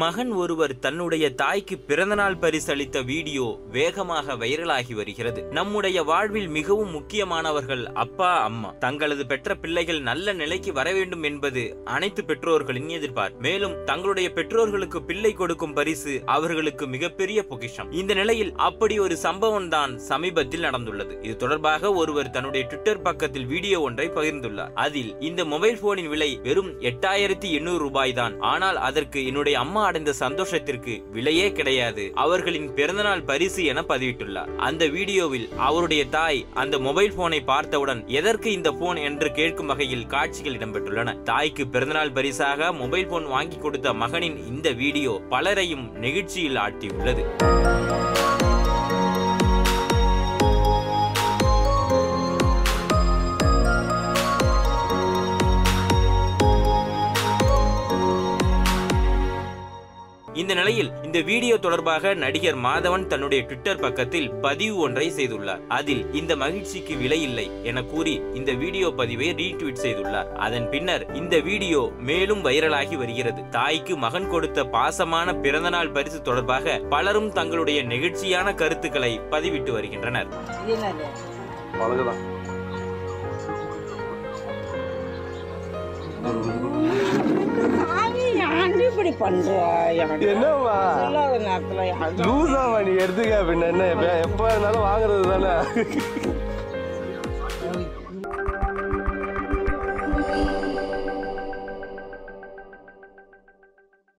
மகன் ஒருவர் தன்னுடைய தாய்க்கு பிறந்தநாள் பரிசு அளித்த வீடியோ வேகமாக வைரலாகி வருகிறது. நம்முடைய வாழ்வில் மிகவும் முக்கியமானவர்கள் அப்பா அம்மா. தங்களது பெற்ற பிள்ளைகள் நல்ல நிலைக்கு வர வேண்டும் என்பது அனைத்து பெற்றோர்களின் எதிர்பார்ப்பு மேலும் தங்களுடைய பெற்றோர்களுக்கு பிள்ளை கொடுக்கும் பரிசு அவர்களுக்கு மிகப்பெரிய பொக்கிஷம். இந்த நிலையில் அப்படி ஒரு சம்பவம் தான் சமீபத்தில் நடந்துள்ளது. இது தொடர்பாக ஒருவர் தன்னுடைய ட்விட்டர் பக்கத்தில் வீடியோ ஒன்றை பகிர்ந்துள்ளார். அதில் இந்த மொபைல் போனின் விலை வெறும் எட்டாயிரத்தி எண்ணூறு ரூபாய் தான் ஆனால் அதற்கு என்னுடைய அம்மா அடைந்த சந்தோஷத்திற்கு விலையே கிடையாது. அவர்களின் பிறந்தநாள் பரிசு என பதிவிட்டுள்ளார். அந்த வீடியோவில் அவருடைய தாய் அந்த மொபைல் போனை பார்த்தவுடன் எதற்கு இந்த போன் என்று கேட்கும் வகையில் காட்சிகள் இடம்பெற்றுள்ளன. தாய்க்கு பிறந்தநாள் பரிசாக மொபைல் போன் வாங்கி கொடுத்த மகனின் இந்த வீடியோ பலரையும் நெகிழ்ச்சியில் ஆட்டியுள்ளது. இந்த நிலையில் இந்த வீடியோ தொடர்பாக நடிகர் மாதவன் தன்னுடைய ட்விட்டர் பக்கத்தில் பதிவு ஒன்றை செய்துள்ளார். அதில் இந்த மகிழ்ச்சிக்கு விலை இல்லை என கூறி இந்த வீடியோ பதிவை ரீட்வீட் செய்துள்ளார். அதன் பின்னர் இந்த வீடியோ மேலும் வைரலாகி வருகிறது. தாய்க்கு மகன் கொடுத்த பாசமான பிறந்தநாள் பரிசு தொடர்பாக பலரும் தங்களுடைய நெகிழ்ச்சியான கருத்துக்களை பதிவிட்டு வருகின்றனர். அவ்வளவுதான். இப்படி பண்ற என்னம்மா சொல்லாத நேரத்துல நீ எடுத்துக்க பின்ன என்ன எப்ப இருந்தாலும் வாங்குறது தானே?